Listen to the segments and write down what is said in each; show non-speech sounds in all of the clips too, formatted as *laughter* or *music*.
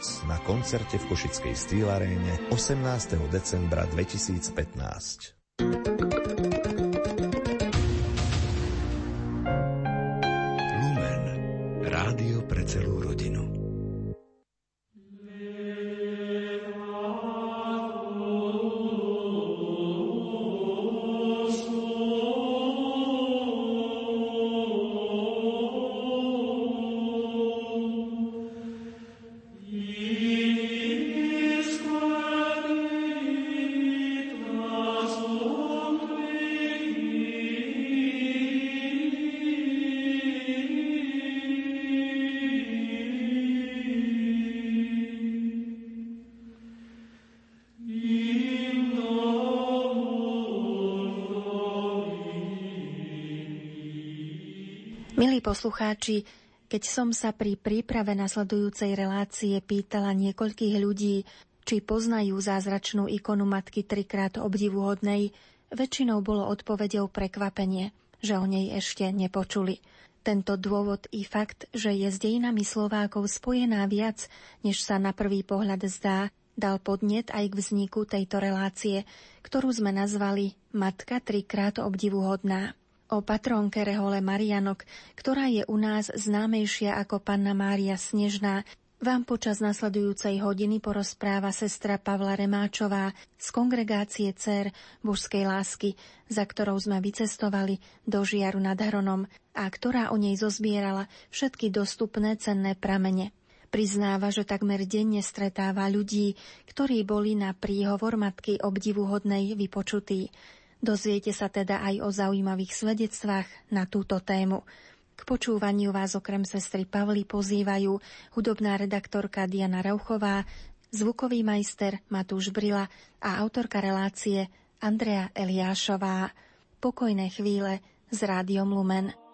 noc na koncerte v Košickej Stýlaréne 18. decembra 2015. Lumen. Rádio pre celú rodinu. Poslucháči, keď som sa pri príprave nasledujúcej relácie pýtala niekoľkých ľudí, či poznajú zázračnú ikonu Matky trikrát obdivuhodnej, väčšinou bolo odpovedou prekvapenie, že o nej ešte nepočuli. Tento dôvod i fakt, že je s dejinami Slovákov spojená viac, než sa na prvý pohľad zdá, dal podnet aj k vzniku tejto relácie, ktorú sme nazvali Matka trikrát obdivuhodná o patrónke Rehole Marianok, ktorá je u nás známejšia ako Panna Mária Snežná, vám počas nasledujúcej hodiny porozpráva sestra Pavla Remáčová z kongregácie Cer Božskej lásky, za ktorou sme vycestovali do Žiaru nad Hronom a ktorá o nej zozbierala všetky dostupné cenné pramene. Priznáva, že takmer denne stretáva ľudí, ktorí boli na príhovor matky obdivuhodnej vypočutí. Dozviete sa teda aj o zaujímavých svedectvách na túto tému. K počúvaniu vás okrem sestry Pavly pozývajú hudobná redaktorka Diana Rauchová, zvukový majster Matúš Brila a autorka relácie Andrea Eliášová. Pokojné chvíle s Rádiom Lumen.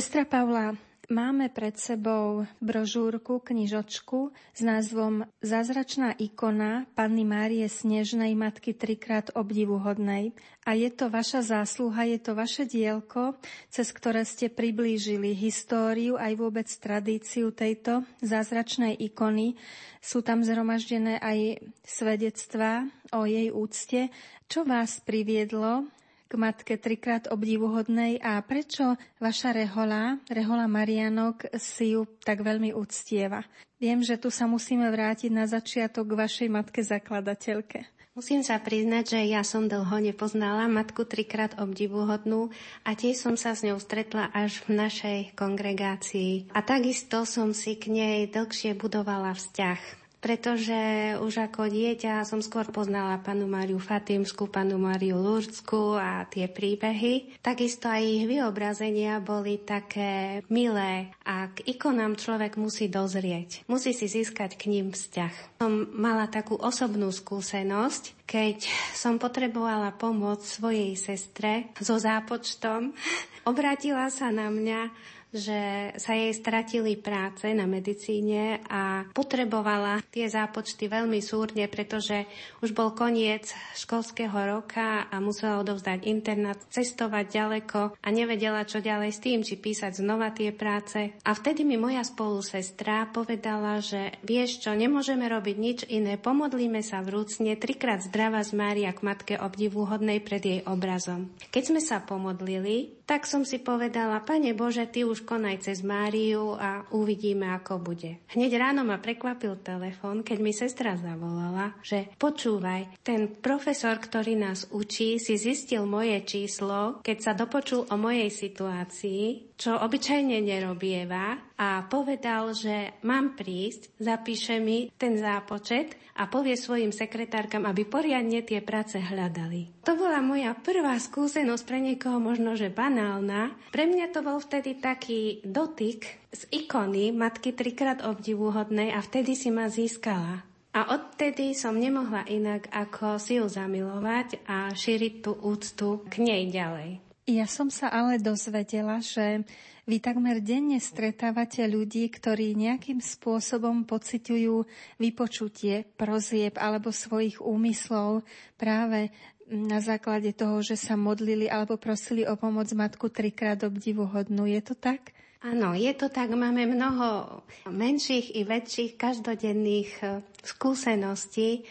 Sestra Pavla, máme pred sebou brožúrku, knižočku s názvom Zázračná ikona Panny Márie Snežnej Matky trikrát obdivuhodnej. A je to vaša zásluha, je to vaše dielko, cez ktoré ste priblížili históriu aj vôbec tradíciu tejto zázračnej ikony. Sú tam zhromaždené aj svedectvá o jej úcte. Čo vás priviedlo k matke trikrát obdivuhodnej a prečo vaša rehola, rehola Marianok, si ju tak veľmi uctieva. Viem, že tu sa musíme vrátiť na začiatok k vašej matke zakladateľke. Musím sa priznať, že ja som dlho nepoznala matku trikrát obdivuhodnú a tiež som sa s ňou stretla až v našej kongregácii. A takisto som si k nej dlhšie budovala vzťah pretože už ako dieťa som skôr poznala panu Máriu Fatimsku, panu Máriu Lurdsku a tie príbehy. Takisto aj ich vyobrazenia boli také milé a k ikonám človek musí dozrieť. Musí si získať k ním vzťah. Som mala takú osobnú skúsenosť, keď som potrebovala pomoc svojej sestre so zápočtom. *laughs* Obratila sa na mňa že sa jej stratili práce na medicíne a potrebovala tie zápočty veľmi súrne, pretože už bol koniec školského roka a musela odovzdať internát, cestovať ďaleko a nevedela, čo ďalej s tým, či písať znova tie práce. A vtedy mi moja spolusestra povedala, že vieš čo, nemôžeme robiť nič iné, pomodlíme sa vrúcne, trikrát zdravá z Mária k matke obdivuhodnej pred jej obrazom. Keď sme sa pomodlili, tak som si povedala, Pane Bože, Ty už konaj cez Máriu a uvidíme, ako bude. Hneď ráno ma prekvapil telefon, keď mi sestra zavolala, že počúvaj, ten profesor, ktorý nás učí, si zistil moje číslo, keď sa dopočul o mojej situácii, čo obyčajne nerobieva a povedal, že mám prísť, zapíše mi ten zápočet a povie svojim sekretárkam, aby poriadne tie práce hľadali. To bola moja prvá skúsenosť pre niekoho možno, že banálna. Pre mňa to bol vtedy taký dotyk z ikony Matky trikrát obdivuhodnej a vtedy si ma získala. A odtedy som nemohla inak ako si ju zamilovať a šíriť tú úctu k nej ďalej. Ja som sa ale dozvedela, že vy takmer denne stretávate ľudí, ktorí nejakým spôsobom pociťujú vypočutie prozieb alebo svojich úmyslov práve na základe toho, že sa modlili alebo prosili o pomoc matku trikrát obdivuhodnú. Je to tak? Áno, je to tak. Máme mnoho menších i väčších každodenných eh, skúseností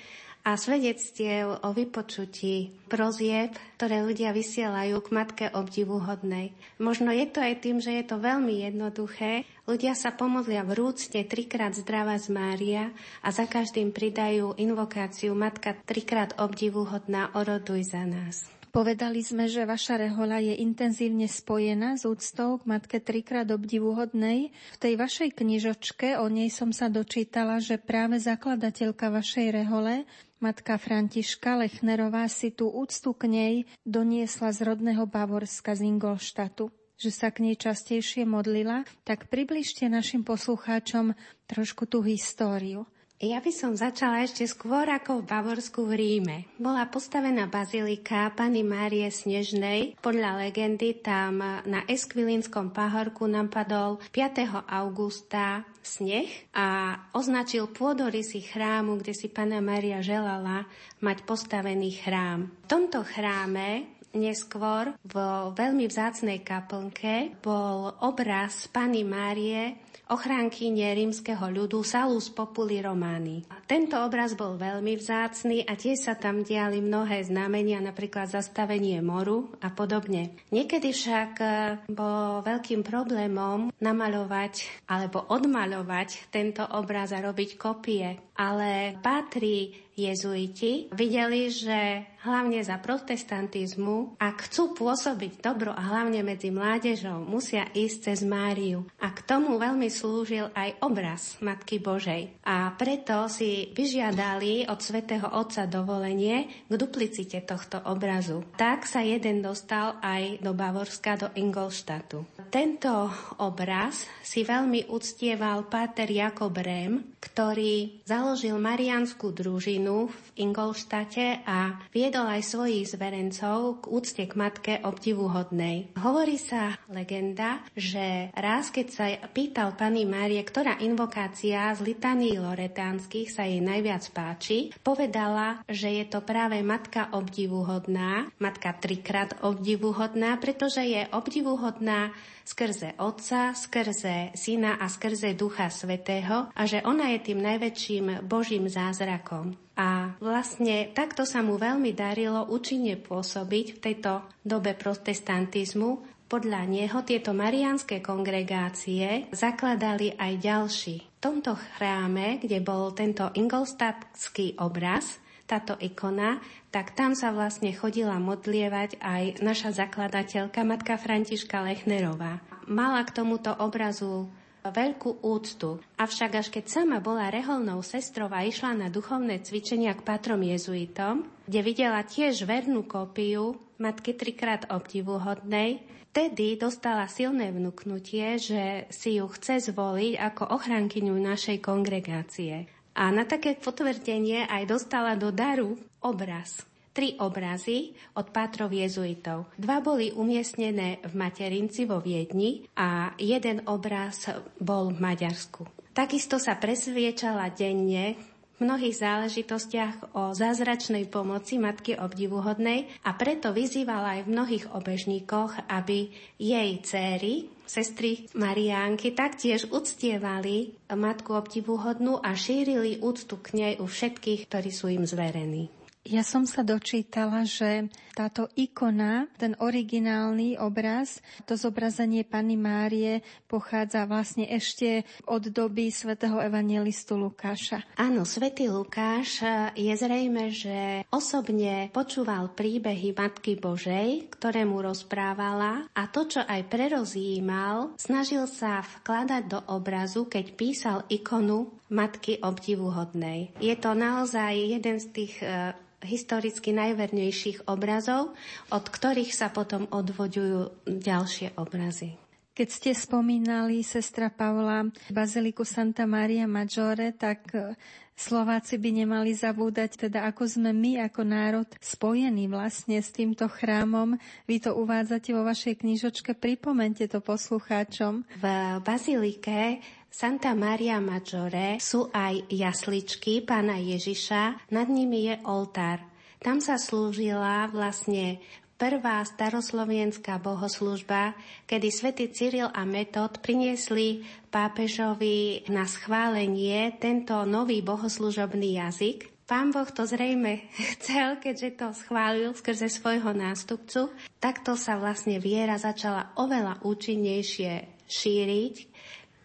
a svedectiev o vypočutí prozieb, ktoré ľudia vysielajú k matke obdivuhodnej. Možno je to aj tým, že je to veľmi jednoduché. Ľudia sa pomodlia vrúcne trikrát zdravá z Mária a za každým pridajú invokáciu Matka trikrát obdivuhodná, oroduj za nás. Povedali sme, že vaša rehola je intenzívne spojená s úctou k matke trikrát obdivuhodnej. V tej vašej knižočke o nej som sa dočítala, že práve zakladateľka vašej rehole Matka Františka Lechnerová si tú úctu k nej doniesla z rodného Bavorska z Ingolštatu že sa k nej častejšie modlila, tak približte našim poslucháčom trošku tú históriu. Ja by som začala ešte skôr ako v Bavorsku v Ríme. Bola postavená bazilika Pany Márie Snežnej. Podľa legendy tam na Eskvilinskom pahorku nám padol 5. augusta sneh a označil pôdorysy chrámu, kde si Pana Mária želala mať postavený chrám. V tomto chráme neskôr vo veľmi vzácnej kaplnke bol obraz Pany Márie ochránkyne rímskeho ľudu Salus Populi Romani. Tento obraz bol veľmi vzácný a tiež sa tam diali mnohé znamenia, napríklad zastavenie moru a podobne. Niekedy však e, bol veľkým problémom namaľovať alebo odmaľovať tento obraz a robiť kopie. Ale patrí jezuiti videli, že hlavne za protestantizmu, ak chcú pôsobiť dobro a hlavne medzi mládežou, musia ísť cez Máriu. A k tomu veľmi slúžil aj obraz Matky Božej. A preto si vyžiadali od svätého Otca dovolenie k duplicite tohto obrazu. Tak sa jeden dostal aj do Bavorska, do Ingolštatu. Tento obraz si veľmi uctieval páter Jakob Rem, ktorý založil marianskú družinu v Ingolštate a viedol aj svojich zverencov k úcte k matke obdivuhodnej. Hovorí sa legenda, že raz, keď sa pýtal pani Márie, ktorá invokácia z litaní loretánskych sa jej najviac páči, povedala, že je to práve matka obdivuhodná, matka trikrát obdivuhodná, pretože je obdivuhodná skrze Otca, skrze Syna a skrze Ducha Svetého a že ona je tým najväčším Božím zázrakom. A vlastne takto sa mu veľmi darilo účinne pôsobiť v tejto dobe protestantizmu. Podľa neho tieto marianské kongregácie zakladali aj ďalší. V tomto chráme, kde bol tento ingolstadtský obraz, táto ikona, tak tam sa vlastne chodila modlievať aj naša zakladateľka, matka Františka Lechnerová. Mala k tomuto obrazu veľkú úctu. Avšak až keď sama bola reholnou sestrou a išla na duchovné cvičenia k patrom jezuitom, kde videla tiež vernú kópiu matky trikrát obdivuhodnej, vtedy dostala silné vnúknutie, že si ju chce zvoliť ako ochrankyňu našej kongregácie. A na také potvrdenie aj dostala do daru obraz. Tri obrazy od pátrov jezuitov. Dva boli umiestnené v Materinci vo Viedni a jeden obraz bol v Maďarsku. Takisto sa presviečala denne v mnohých záležitostiach o zázračnej pomoci Matky obdivuhodnej a preto vyzývala aj v mnohých obežníkoch, aby jej céry, sestry Mariánky, taktiež uctievali Matku obdivuhodnú a šírili úctu k nej u všetkých, ktorí sú im zverení. Ja som sa dočítala, že táto ikona, ten originálny obraz, to zobrazenie Pany Márie pochádza vlastne ešte od doby svätého evangelistu Lukáša. Áno, svätý Lukáš je zrejme, že osobne počúval príbehy Matky Božej, ktoré mu rozprávala a to, čo aj prerozímal, snažil sa vkladať do obrazu, keď písal ikonu Matky obdivuhodnej. Je to naozaj jeden z tých e, historicky najvernejších obrazov, od ktorých sa potom odvoďujú ďalšie obrazy. Keď ste spomínali sestra Pavla Baziliku Santa Maria Maggiore, tak e, Slováci by nemali zabúdať, teda ako sme my ako národ spojení vlastne s týmto chrámom. Vy to uvádzate vo vašej knižočke, pripomente to poslucháčom. V bazilike Santa Maria Maggiore sú aj jasličky pána Ježiša, nad nimi je oltár. Tam sa slúžila vlastne prvá staroslovenská bohoslužba, kedy svätý Cyril a Metod priniesli pápežovi na schválenie tento nový bohoslužobný jazyk. Pán Boh to zrejme *laughs* chcel, keďže to schválil skrze svojho nástupcu. Takto sa vlastne viera začala oveľa účinnejšie šíriť,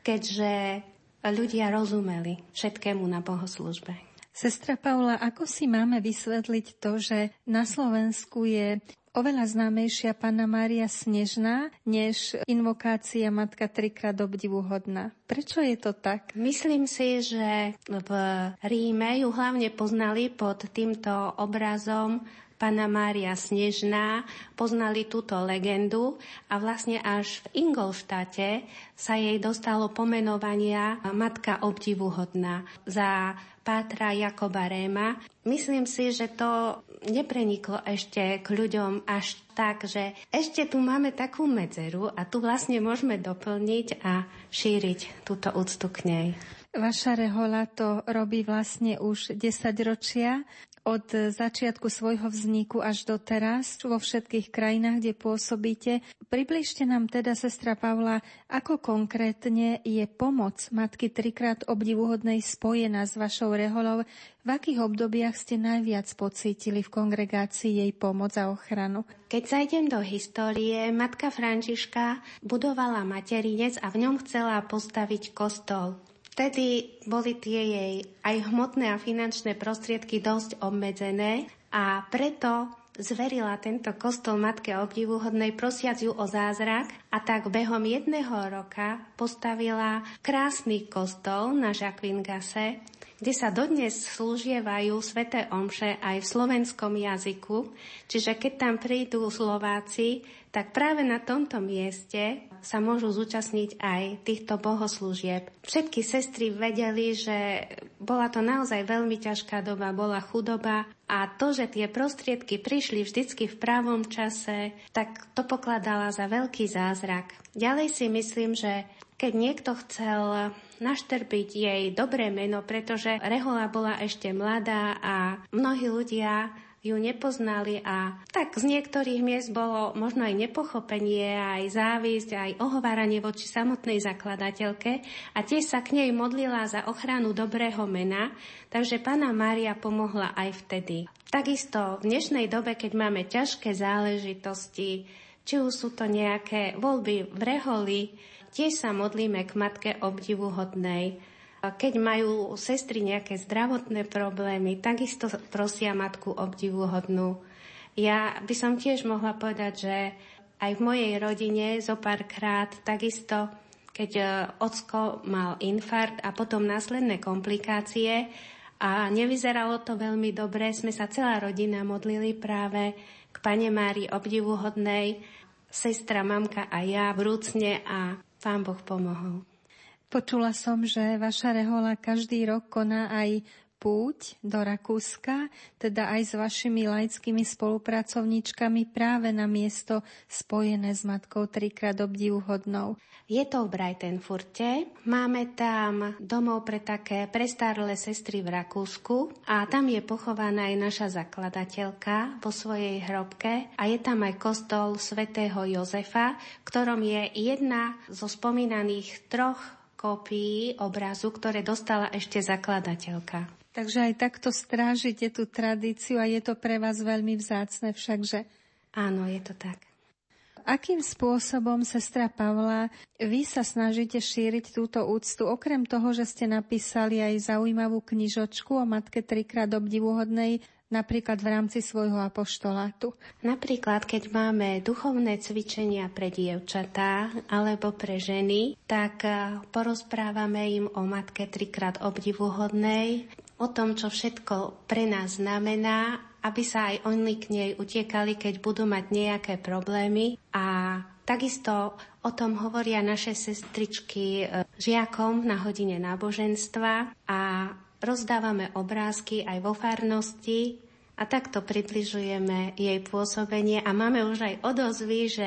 keďže ľudia rozumeli všetkému na bohoslužbe. Sestra Paula, ako si máme vysvetliť to, že na Slovensku je oveľa známejšia Panna Mária Snežná, než invokácia Matka trikrát obdivuhodná. Prečo je to tak? Myslím si, že v Ríme ju hlavne poznali pod týmto obrazom Pana Mária Snežná poznali túto legendu a vlastne až v Ingolštate sa jej dostalo pomenovania Matka obdivuhodná za Pátra Jakoba Réma. Myslím si, že to nepreniklo ešte k ľuďom až tak, že ešte tu máme takú medzeru a tu vlastne môžeme doplniť a šíriť túto úctu k nej. Vaša rehola to robí vlastne už 10 ročia od začiatku svojho vzniku až do teraz vo všetkých krajinách, kde pôsobíte. Približte nám teda, sestra Pavla, ako konkrétne je pomoc Matky trikrát obdivuhodnej spojená s vašou reholou. V akých obdobiach ste najviac pocítili v kongregácii jej pomoc a ochranu? Keď zajdem do histórie, matka Františka budovala materinec a v ňom chcela postaviť kostol. Vtedy boli tie jej aj hmotné a finančné prostriedky dosť obmedzené a preto zverila tento kostol matke obdivuhodnej prosiac ju o zázrak a tak behom jedného roka postavila krásny kostol na Žakvingase, kde sa dodnes slúžievajú sveté omše aj v slovenskom jazyku. Čiže keď tam prídu Slováci, tak práve na tomto mieste sa môžu zúčastniť aj týchto bohoslúžieb. Všetky sestry vedeli, že bola to naozaj veľmi ťažká doba, bola chudoba a to, že tie prostriedky prišli vždycky v právom čase, tak to pokladala za veľký zázrak. Ďalej si myslím, že keď niekto chcel našterbiť jej dobré meno, pretože Rehola bola ešte mladá a mnohí ľudia ju nepoznali a tak z niektorých miest bolo možno aj nepochopenie, aj závisť, aj ohováranie voči samotnej zakladateľke a tiež sa k nej modlila za ochranu dobrého mena, takže pána Mária pomohla aj vtedy. Takisto v dnešnej dobe, keď máme ťažké záležitosti, či už sú to nejaké voľby v reholi, tiež sa modlíme k matke obdivuhodnej, keď majú sestry nejaké zdravotné problémy, takisto prosia matku obdivuhodnú. Ja by som tiež mohla povedať, že aj v mojej rodine zo párkrát takisto, keď e, ocko mal infarkt a potom následné komplikácie a nevyzeralo to veľmi dobre, sme sa celá rodina modlili práve k Pane Mári obdivuhodnej, sestra, mamka a ja vrúcne a Pán Boh pomohol. Počula som, že vaša rehola každý rok koná aj púť do Rakúska, teda aj s vašimi laickými spolupracovníčkami práve na miesto spojené s Matkou trikrát obdivuhodnou. Je to v Breitenfurte. Máme tam domov pre také prestárle sestry v Rakúsku a tam je pochovaná aj naša zakladateľka vo svojej hrobke a je tam aj kostol svätého Jozefa, ktorom je jedna zo spomínaných troch kópií obrazu, ktoré dostala ešte zakladateľka. Takže aj takto strážite tú tradíciu a je to pre vás veľmi vzácne všakže. Áno, je to tak. Akým spôsobom, sestra Pavla, vy sa snažíte šíriť túto úctu, okrem toho, že ste napísali aj zaujímavú knižočku o matke trikrát obdivuhodnej, napríklad v rámci svojho apoštolátu? Napríklad, keď máme duchovné cvičenia pre dievčatá alebo pre ženy, tak eh, porozprávame im o matke trikrát obdivuhodnej, o tom, čo všetko pre nás znamená, aby sa aj oni k nej utiekali, keď budú mať nejaké problémy a Takisto o tom hovoria naše sestričky eh, žiakom na hodine náboženstva a rozdávame obrázky aj vo farnosti a takto približujeme jej pôsobenie a máme už aj odozvy, že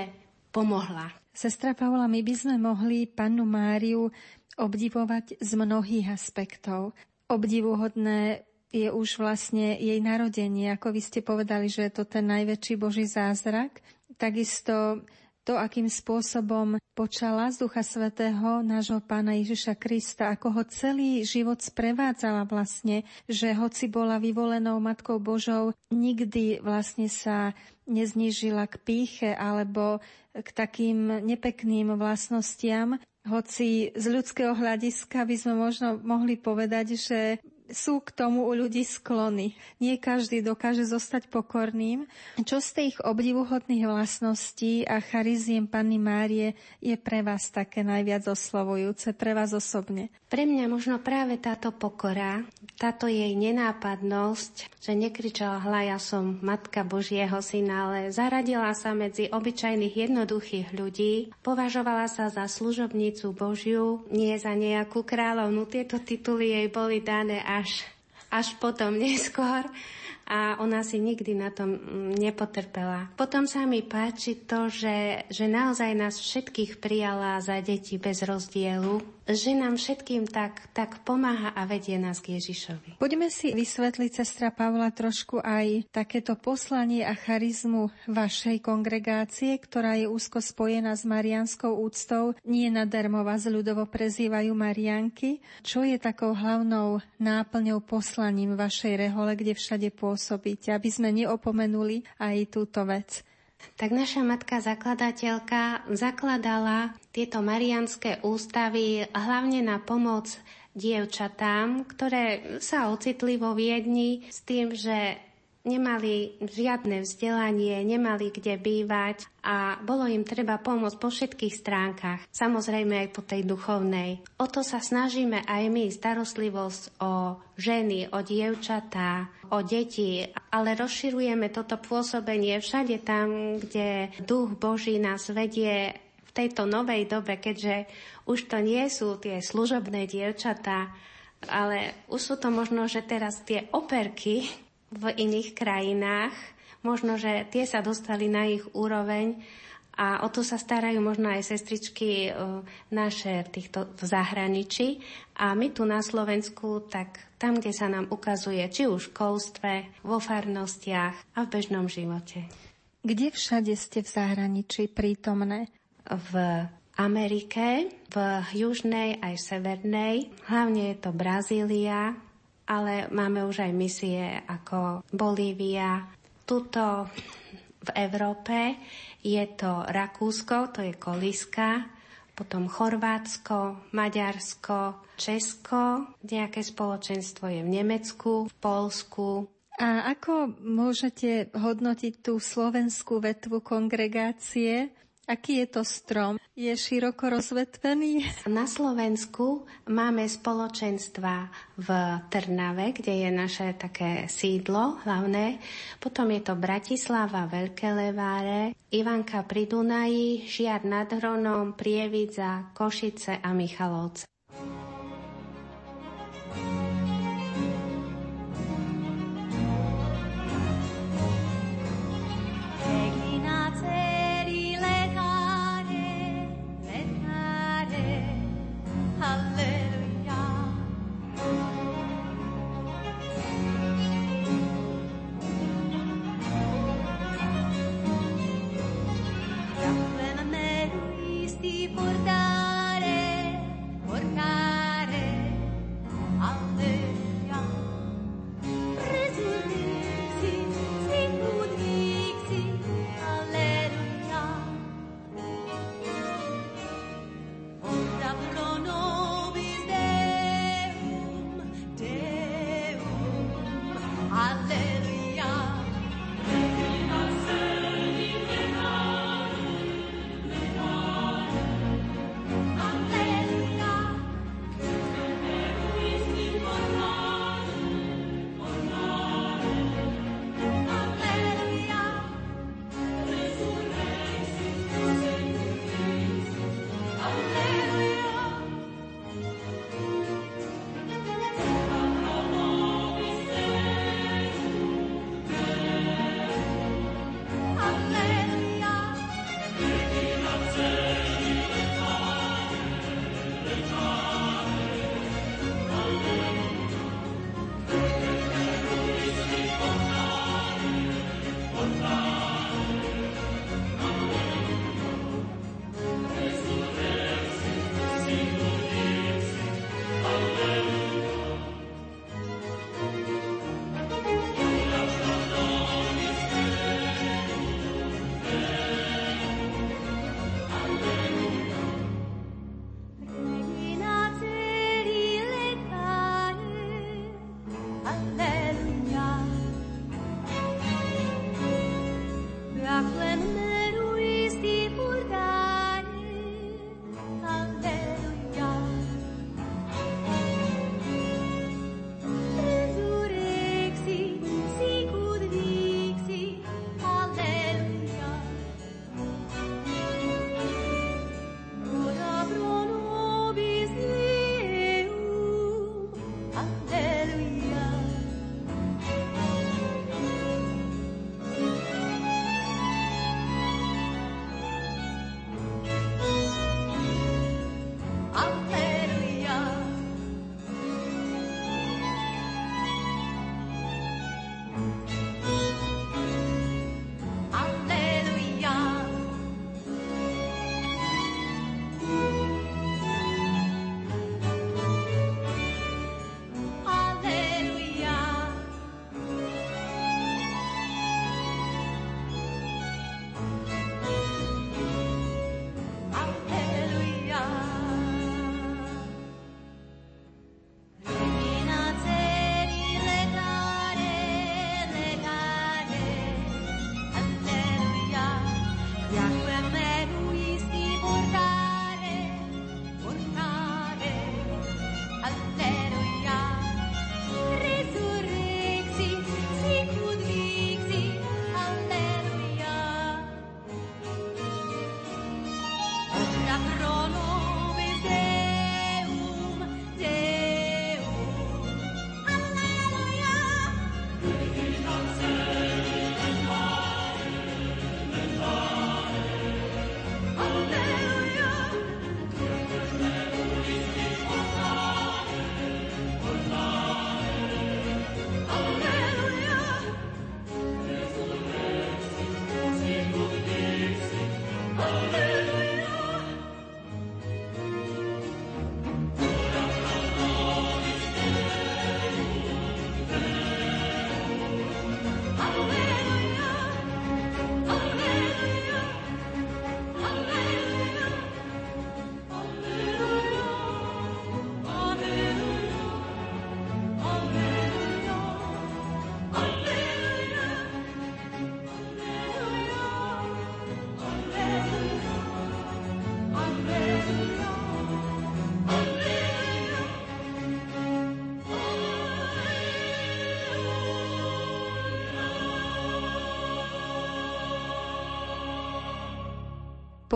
pomohla. Sestra Paula, my by sme mohli pannu Máriu obdivovať z mnohých aspektov. Obdivuhodné je už vlastne jej narodenie, ako vy ste povedali, že je to ten najväčší Boží zázrak. Takisto to, akým spôsobom počala z Ducha Svetého nášho pána Ježiša Krista, ako ho celý život sprevádzala vlastne, že hoci bola vyvolenou Matkou Božou, nikdy vlastne sa neznížila k píche alebo k takým nepekným vlastnostiam, hoci z ľudského hľadiska by sme možno mohli povedať, že sú k tomu u ľudí sklony. Nie každý dokáže zostať pokorným. Čo z tých obdivuhodných vlastností a chariziem Panny Márie je pre vás také najviac oslovujúce, pre vás osobne? Pre mňa možno práve táto pokora, táto jej nenápadnosť, že nekričala hla, ja som Matka Božieho syna, ale zaradila sa medzi obyčajných jednoduchých ľudí, považovala sa za služobnicu Božiu, nie za nejakú kráľovnu. Tieto tituly jej boli dané až, až potom neskôr a ona si nikdy na tom mm, nepotrpela. Potom sa mi páči to, že, že naozaj nás všetkých prijala za deti bez rozdielu, že nám všetkým tak, tak pomáha a vedie nás k Ježišovi. Poďme si vysvetliť, sestra Pavla, trošku aj takéto poslanie a charizmu vašej kongregácie, ktorá je úzko spojená s marianskou úctou. Nie nadarmo vás ľudovo prezývajú Marianky. Čo je takou hlavnou náplňou poslaním vašej rehole, kde všade pôsobíte, aby sme neopomenuli aj túto vec? Tak naša matka zakladateľka zakladala tieto marianské ústavy hlavne na pomoc dievčatám, ktoré sa ocitli vo Viedni s tým, že nemali žiadne vzdelanie, nemali kde bývať a bolo im treba pomôcť po všetkých stránkach, samozrejme aj po tej duchovnej. O to sa snažíme aj my, starostlivosť o ženy, o dievčatá, o deti, ale rozširujeme toto pôsobenie všade tam, kde duch Boží nás vedie v tejto novej dobe, keďže už to nie sú tie služobné dievčatá, ale už sú to možno, že teraz tie operky, v iných krajinách. Možno, že tie sa dostali na ich úroveň A o to sa starajú možno aj sestričky naše v, týchto, v zahraničí. A my tu na Slovensku, tak tam, kde sa nám ukazuje, či už v školstve, vo farnostiach a v bežnom živote. Kde všade ste v zahraničí prítomné? V Amerike, v južnej aj severnej. Hlavne je to Brazília, ale máme už aj misie ako Bolívia. Tuto v Európe je to Rakúsko, to je Koliska, potom Chorvátsko, Maďarsko, Česko, nejaké spoločenstvo je v Nemecku, v Polsku. A ako môžete hodnotiť tú slovenskú vetvu kongregácie? Aký je to strom? Je široko rozvetvený? Na Slovensku máme spoločenstva v Trnave, kde je naše také sídlo hlavné. Potom je to Bratislava, Veľké Leváre, Ivanka pri Dunaji, Žiar nad Hronom, Prievidza, Košice a Michalovce. portare, portare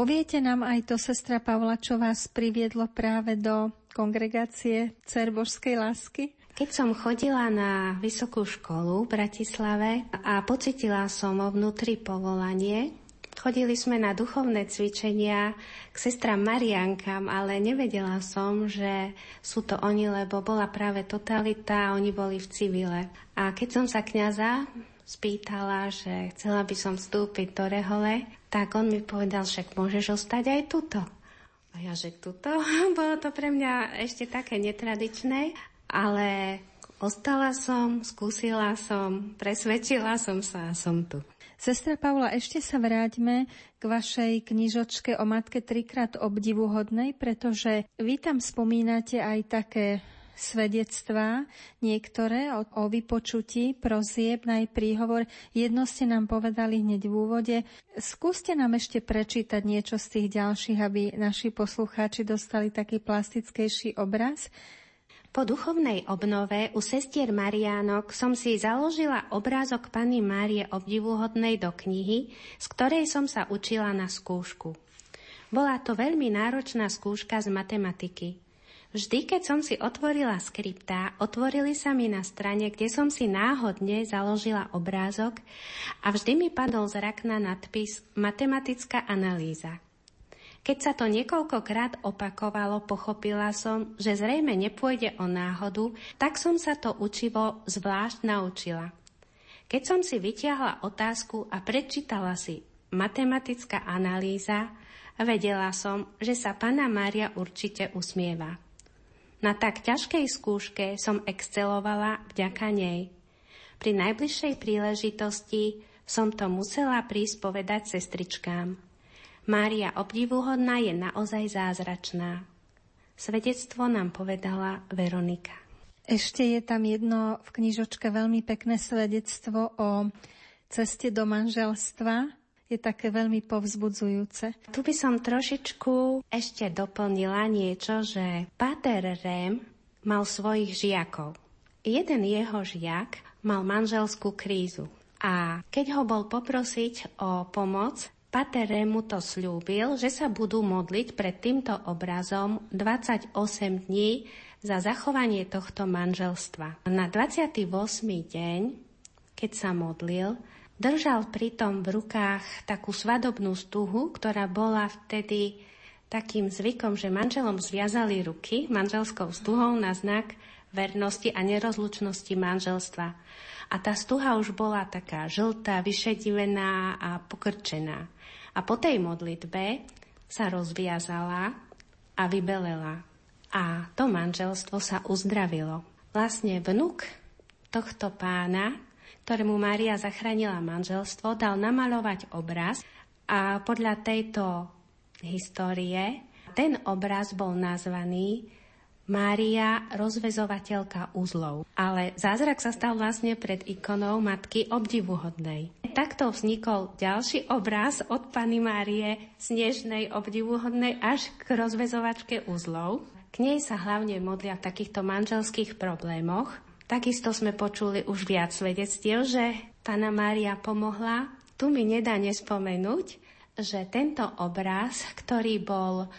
Poviete nám aj to, sestra Pavla, čo vás priviedlo práve do kongregácie Cer Božskej lásky? Keď som chodila na vysokú školu v Bratislave a pocitila som o vnútri povolanie, chodili sme na duchovné cvičenia k sestram Mariankám, ale nevedela som, že sú to oni, lebo bola práve totalita a oni boli v civile. A keď som sa kňaza spýtala, že chcela by som vstúpiť do rehole, tak on mi povedal, však môžeš ostať aj tuto. A ja, že tuto? *laughs* Bolo to pre mňa ešte také netradičné, ale ostala som, skúsila som, presvedčila som sa a som tu. Sestra Paula, ešte sa vráťme k vašej knižočke o matke trikrát obdivuhodnej, pretože vy tam spomínate aj také svedectvá, niektoré o, o vypočutí prosieb na jej príhovor. Jedno ste nám povedali hneď v úvode. Skúste nám ešte prečítať niečo z tých ďalších, aby naši poslucháči dostali taký plastickejší obraz. Po duchovnej obnove u sestier Mariánok som si založila obrázok Panny Márie obdivuhodnej do knihy, z ktorej som sa učila na skúšku. Bola to veľmi náročná skúška z matematiky. Vždy, keď som si otvorila skriptá, otvorili sa mi na strane, kde som si náhodne založila obrázok a vždy mi padol zrak na nadpis Matematická analýza. Keď sa to niekoľkokrát opakovalo, pochopila som, že zrejme nepôjde o náhodu, tak som sa to učivo zvlášť naučila. Keď som si vytiahla otázku a prečítala si matematická analýza, vedela som, že sa pána Mária určite usmieva. Na tak ťažkej skúške som excelovala vďaka nej. Pri najbližšej príležitosti som to musela prísť povedať sestričkám. Mária obdivuhodná je naozaj zázračná. Svedectvo nám povedala Veronika. Ešte je tam jedno v knižočke veľmi pekné svedectvo o ceste do manželstva je také veľmi povzbudzujúce. Tu by som trošičku ešte doplnila niečo, že Pater Rem mal svojich žiakov. Jeden jeho žiak mal manželskú krízu a keď ho bol poprosiť o pomoc, Pater Rem mu to slúbil, že sa budú modliť pred týmto obrazom 28 dní za zachovanie tohto manželstva. Na 28. deň, keď sa modlil, Držal pritom v rukách takú svadobnú stuhu, ktorá bola vtedy takým zvykom, že manželom zviazali ruky manželskou stuhou na znak vernosti a nerozlučnosti manželstva. A tá stuha už bola taká žltá, vyšedivená a pokrčená. A po tej modlitbe sa rozviazala a vybelela. A to manželstvo sa uzdravilo. Vlastne vnuk tohto pána ktorému Mária zachránila manželstvo, dal namalovať obraz a podľa tejto histórie ten obraz bol nazvaný Mária rozvezovateľka uzlov. Ale zázrak sa stal vlastne pred ikonou Matky obdivuhodnej. Takto vznikol ďalší obraz od Pany Márie snežnej obdivuhodnej až k rozvezovačke uzlov. K nej sa hlavne modlia v takýchto manželských problémoch Takisto sme počuli už viac svedectiev, že Pána Mária pomohla. Tu mi nedá nespomenúť, že tento obraz, ktorý bol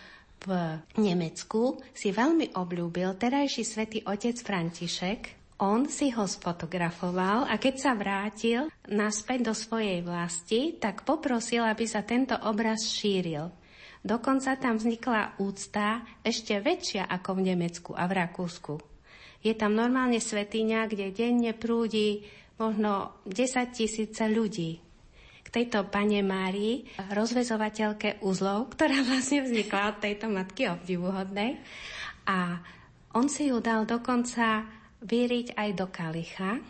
v Nemecku, si veľmi obľúbil terajší svätý otec František. On si ho sfotografoval a keď sa vrátil naspäť do svojej vlasti, tak poprosil, aby sa tento obraz šíril. Dokonca tam vznikla úcta ešte väčšia ako v Nemecku a v Rakúsku. Je tam normálne svetiňa, kde denne prúdi možno 10 tisíce ľudí k tejto pane Márii, rozvezovateľke uzlov, *laughs* ktorá vlastne vznikla od tejto matky obdivuhodnej. A on si ju dal dokonca vyriť aj do kalicha,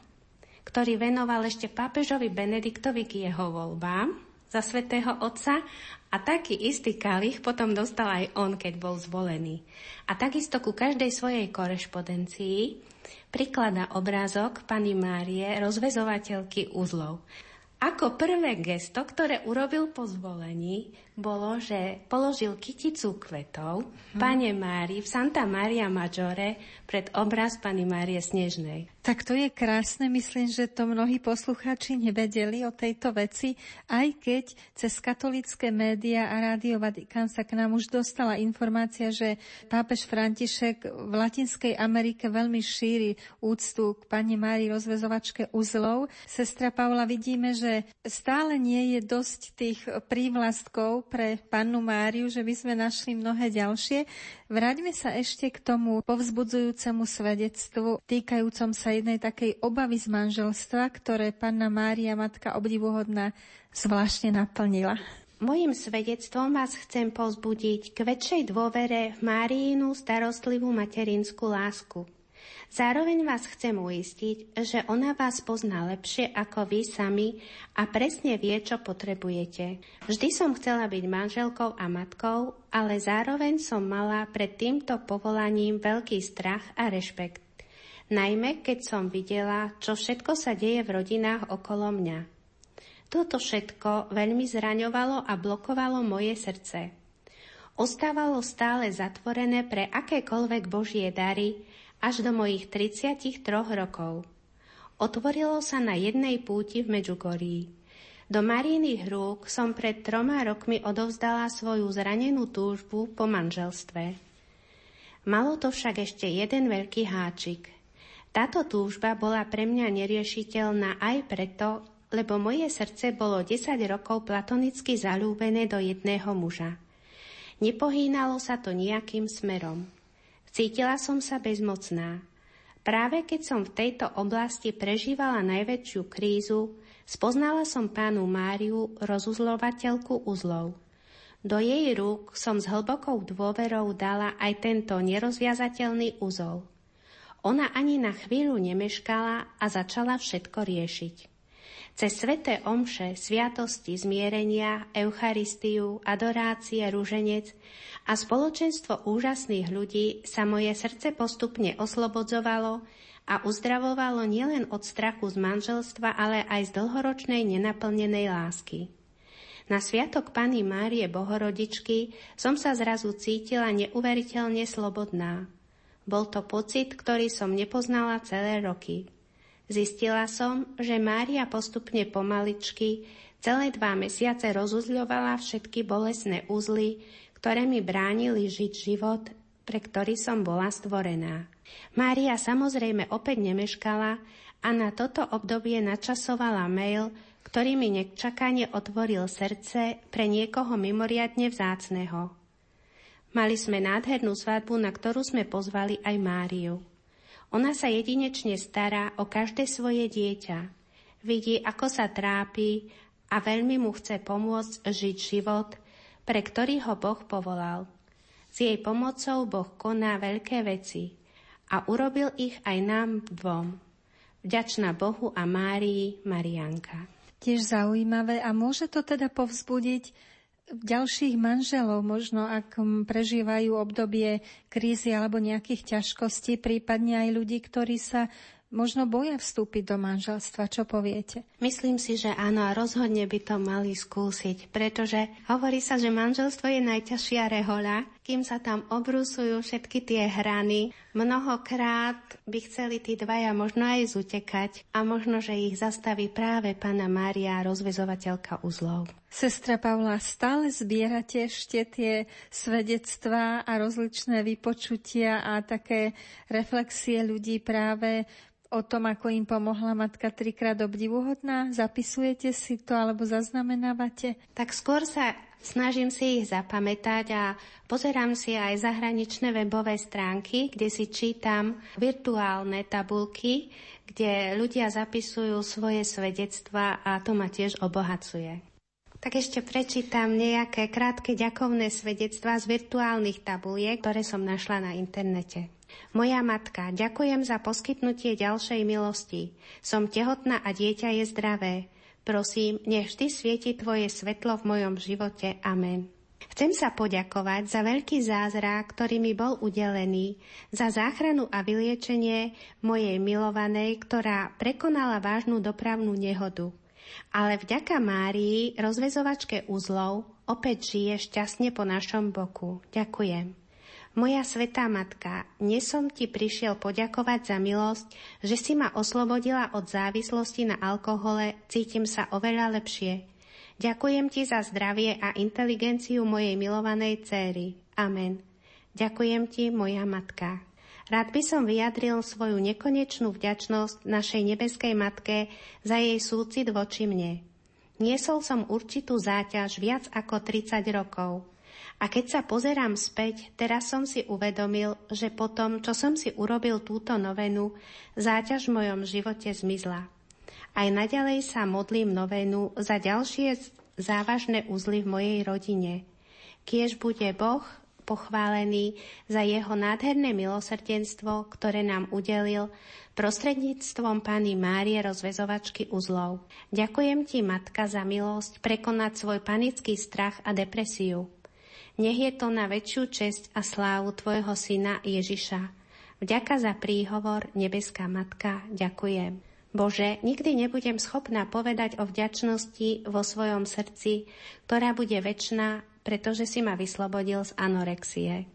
ktorý venoval ešte pápežovi Benediktovi k jeho voľbám za svätého Otca a taký istý kalich potom dostal aj on, keď bol zvolený. A takisto ku každej svojej korešpondencii priklada obrázok pani Márie, rozvezovateľky uzlov. Ako prvé gesto, ktoré urobil po zvolení, bolo, že položil kyticu kvetov hmm. pane Mári v Santa Maria Maggiore pred obraz pani Márie Snežnej. Tak to je krásne, myslím, že to mnohí poslucháči nevedeli o tejto veci, aj keď cez katolické médiá a Rádio Vatikán sa k nám už dostala informácia, že pápež František v Latinskej Amerike veľmi šíri úctu k pani Mári rozvezovačke uzlov. Sestra Paula, vidíme, že stále nie je dosť tých prívlastkov pre pannu Máriu, že by sme našli mnohé ďalšie. Vráťme sa ešte k tomu povzbudzujúcemu svedectvu týkajúcom sa jednej takej obavy z manželstva, ktoré panna Mária, matka obdivuhodná, zvláštne naplnila. Mojím svedectvom vás chcem pozbudiť k väčšej dôvere v Máriinu starostlivú materinskú lásku. Zároveň vás chcem uistiť, že ona vás pozná lepšie ako vy sami a presne vie, čo potrebujete. Vždy som chcela byť manželkou a matkou, ale zároveň som mala pred týmto povolaním veľký strach a rešpekt. Najmä keď som videla, čo všetko sa deje v rodinách okolo mňa. Toto všetko veľmi zraňovalo a blokovalo moje srdce. Ostávalo stále zatvorené pre akékoľvek Božie dary, až do mojich 33 rokov. Otvorilo sa na jednej púti v Medžugorí. Do Marínych rúk som pred troma rokmi odovzdala svoju zranenú túžbu po manželstve. Malo to však ešte jeden veľký háčik. Táto túžba bola pre mňa neriešiteľná aj preto, lebo moje srdce bolo 10 rokov platonicky zalúbené do jedného muža. Nepohýnalo sa to nejakým smerom. Cítila som sa bezmocná. Práve keď som v tejto oblasti prežívala najväčšiu krízu, spoznala som pánu Máriu, rozuzlovateľku uzlov. Do jej rúk som s hlbokou dôverou dala aj tento nerozviazateľný úzol. Ona ani na chvíľu nemeškala a začala všetko riešiť. Cez sveté omše, sviatosti zmierenia, Eucharistiu, adorácie, rúženec a spoločenstvo úžasných ľudí sa moje srdce postupne oslobodzovalo a uzdravovalo nielen od strachu z manželstva, ale aj z dlhoročnej nenaplnenej lásky. Na sviatok Pany Márie Bohorodičky som sa zrazu cítila neuveriteľne slobodná. Bol to pocit, ktorý som nepoznala celé roky. Zistila som, že Mária postupne pomaličky celé dva mesiace rozuzľovala všetky bolesné úzly, ktoré mi bránili žiť život, pre ktorý som bola stvorená. Mária samozrejme opäť nemeškala a na toto obdobie načasovala mail, ktorý mi nečakane otvoril srdce pre niekoho mimoriadne vzácného. Mali sme nádhernú svadbu, na ktorú sme pozvali aj Máriu. Ona sa jedinečne stará o každé svoje dieťa. Vidí, ako sa trápi a veľmi mu chce pomôcť žiť život, pre ktorý ho Boh povolal. S jej pomocou Boh koná veľké veci a urobil ich aj nám dvom. Vďačná Bohu a Márii Marianka. Tiež zaujímavé a môže to teda povzbudiť ďalších manželov, možno ak prežívajú obdobie krízy alebo nejakých ťažkostí, prípadne aj ľudí, ktorí sa možno boja vstúpiť do manželstva. Čo poviete? Myslím si, že áno a rozhodne by to mali skúsiť, pretože hovorí sa, že manželstvo je najťažšia rehoľa, kým sa tam obrúsujú všetky tie hrany. Mnohokrát by chceli tí dvaja možno aj zutekať a možno, že ich zastaví práve pána Mária, rozvezovateľka uzlov. Sestra Pavla, stále zbierate ešte tie svedectvá a rozličné vypočutia a také reflexie ľudí práve o tom, ako im pomohla matka trikrát obdivuhodná? Zapisujete si to alebo zaznamenávate? Tak skôr sa snažím si ich zapamätať a pozerám si aj zahraničné webové stránky, kde si čítam virtuálne tabulky, kde ľudia zapisujú svoje svedectva a to ma tiež obohacuje. Tak ešte prečítam nejaké krátke ďakovné svedectvá z virtuálnych tabuliek, ktoré som našla na internete. Moja matka, ďakujem za poskytnutie ďalšej milosti. Som tehotná a dieťa je zdravé. Prosím, nech vždy svieti Tvoje svetlo v mojom živote. Amen. Chcem sa poďakovať za veľký zázrak, ktorý mi bol udelený, za záchranu a vyliečenie mojej milovanej, ktorá prekonala vážnu dopravnú nehodu. Ale vďaka Márii, rozvezovačke uzlov, opäť žije šťastne po našom boku. Ďakujem. Moja svetá matka, dnes som ti prišiel poďakovať za milosť, že si ma oslobodila od závislosti na alkohole, cítim sa oveľa lepšie. Ďakujem ti za zdravie a inteligenciu mojej milovanej céry. Amen. Ďakujem ti, moja matka. Rád by som vyjadril svoju nekonečnú vďačnosť našej nebeskej matke za jej súcit voči mne. Niesol som určitú záťaž viac ako 30 rokov. A keď sa pozerám späť, teraz som si uvedomil, že po tom, čo som si urobil túto novenu, záťaž v mojom živote zmizla. Aj naďalej sa modlím novenu za ďalšie závažné uzly v mojej rodine. Kiež bude Boh pochválený za jeho nádherné milosrdenstvo, ktoré nám udelil prostredníctvom Pani Márie rozvezovačky uzlov. Ďakujem ti, Matka, za milosť prekonať svoj panický strach a depresiu. Nech je to na väčšiu česť a slávu Tvojho Syna Ježiša. Vďaka za príhovor, Nebeská Matka, ďakujem. Bože, nikdy nebudem schopná povedať o vďačnosti vo svojom srdci, ktorá bude väčšiná, pretože si ma vyslobodil z anorexie.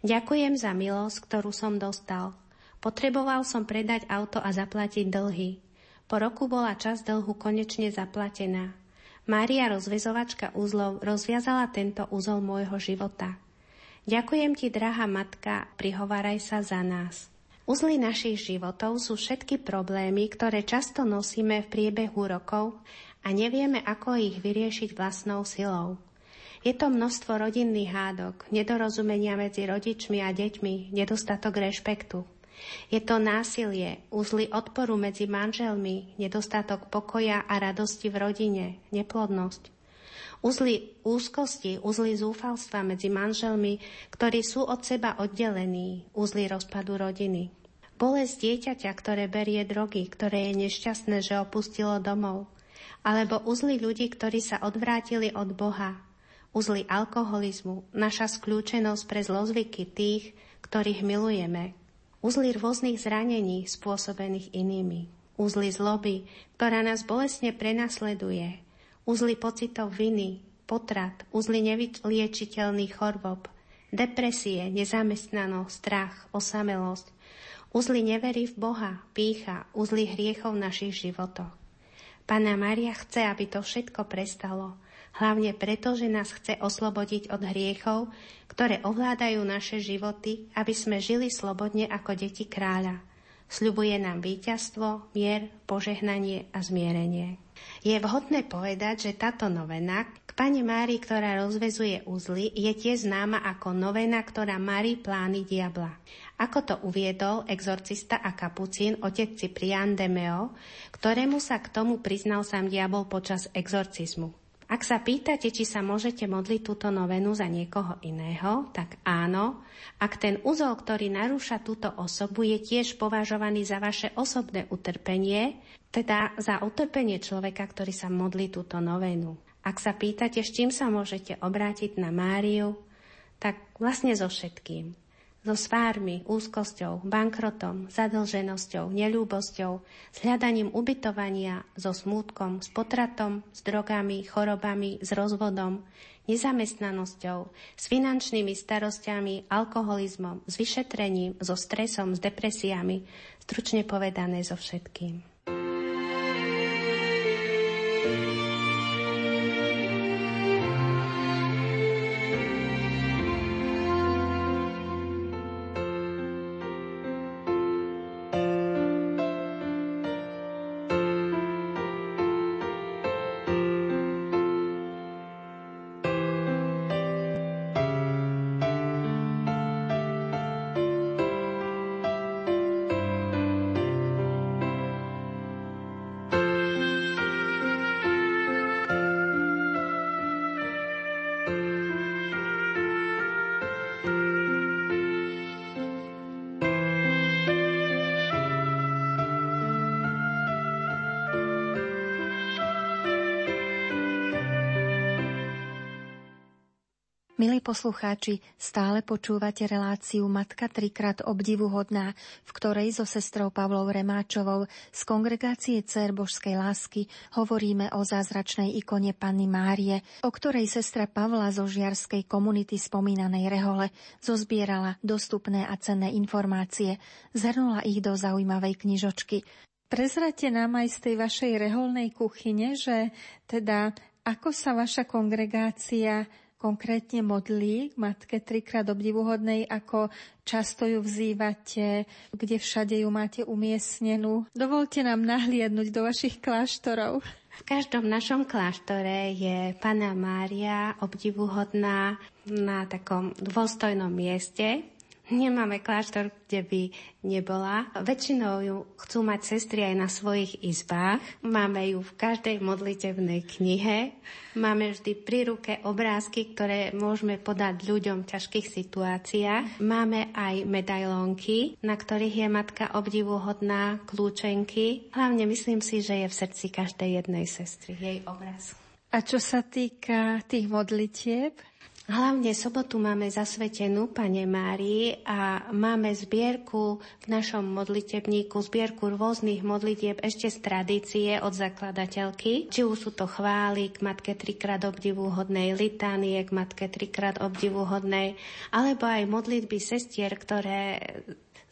Ďakujem za milosť, ktorú som dostal. Potreboval som predať auto a zaplatiť dlhy. Po roku bola časť dlhu konečne zaplatená. Mária rozvezovačka úzlov rozviazala tento úzol môjho života. Ďakujem ti, drahá matka, prihováraj sa za nás. Uzly našich životov sú všetky problémy, ktoré často nosíme v priebehu rokov a nevieme, ako ich vyriešiť vlastnou silou. Je to množstvo rodinných hádok, nedorozumenia medzi rodičmi a deťmi, nedostatok rešpektu. Je to násilie, úzly odporu medzi manželmi, nedostatok pokoja a radosti v rodine, neplodnosť. Uzly úzkosti, uzly zúfalstva medzi manželmi, ktorí sú od seba oddelení, uzly rozpadu rodiny. Bolesť dieťaťa, ktoré berie drogy, ktoré je nešťastné, že opustilo domov. Alebo uzly ľudí, ktorí sa odvrátili od Boha. Uzly alkoholizmu, naša skľúčenosť pre zlozvyky tých, ktorých milujeme, Uzly rôznych zranení spôsobených inými. Uzly zloby, ktorá nás bolesne prenasleduje. Uzly pocitov viny, potrat, uzly nevyliečiteľných chorôb, depresie, nezamestnanosť, strach, osamelosť, uzly neverí v Boha, pícha, uzly hriechov v našich životoch. Pána Maria chce, aby to všetko prestalo hlavne preto, že nás chce oslobodiť od hriechov, ktoré ovládajú naše životy, aby sme žili slobodne ako deti kráľa. Sľubuje nám víťazstvo, mier, požehnanie a zmierenie. Je vhodné povedať, že táto novena k Pane Mári, ktorá rozvezuje uzly, je tiež známa ako novena, ktorá marí plány diabla. Ako to uviedol exorcista a kapucín otec Ciprian de Meo, ktorému sa k tomu priznal sám diabol počas exorcizmu. Ak sa pýtate, či sa môžete modliť túto novenu za niekoho iného, tak áno, ak ten úzol, ktorý narúša túto osobu, je tiež považovaný za vaše osobné utrpenie, teda za utrpenie človeka, ktorý sa modlí túto novenu. Ak sa pýtate, s čím sa môžete obrátiť na Máriu, tak vlastne so všetkým so svármi, úzkosťou, bankrotom, zadlženosťou, neľúbosťou, s hľadaním ubytovania, so smútkom, s potratom, s drogami, chorobami, s rozvodom, nezamestnanosťou, s finančnými starostiami, alkoholizmom, s vyšetrením, so stresom, s depresiami, stručne povedané so všetkým. Milí poslucháči, stále počúvate reláciu Matka trikrát obdivuhodná, v ktorej so sestrou Pavlou Remáčovou z kongregácie Cer Božskej lásky hovoríme o zázračnej ikone Panny Márie, o ktorej sestra Pavla zo žiarskej komunity spomínanej Rehole zozbierala dostupné a cenné informácie, zhrnula ich do zaujímavej knižočky. Prezrate nám aj z tej vašej reholnej kuchyne, že teda ako sa vaša kongregácia konkrétne modlí k Matke trikrát obdivuhodnej, ako často ju vzývate, kde všade ju máte umiestnenú. Dovolte nám nahliadnúť do vašich kláštorov. V každom našom kláštore je Pana Mária obdivuhodná na takom dôstojnom mieste, Nemáme kláštor, kde by nebola. Väčšinou ju chcú mať sestry aj na svojich izbách. Máme ju v každej modlitevnej knihe. Máme vždy pri ruke obrázky, ktoré môžeme podať ľuďom v ťažkých situáciách. Máme aj medailónky, na ktorých je matka obdivuhodná, kľúčenky. Hlavne myslím si, že je v srdci každej jednej sestry jej obraz. A čo sa týka tých modlitieb, Hlavne sobotu máme zasvetenú Pane Márii a máme zbierku v našom modlitebníku, zbierku rôznych modlitieb ešte z tradície od zakladateľky. Či už sú to chvály k Matke trikrát obdivuhodnej, litánie k Matke trikrát obdivuhodnej, alebo aj modlitby sestier, ktoré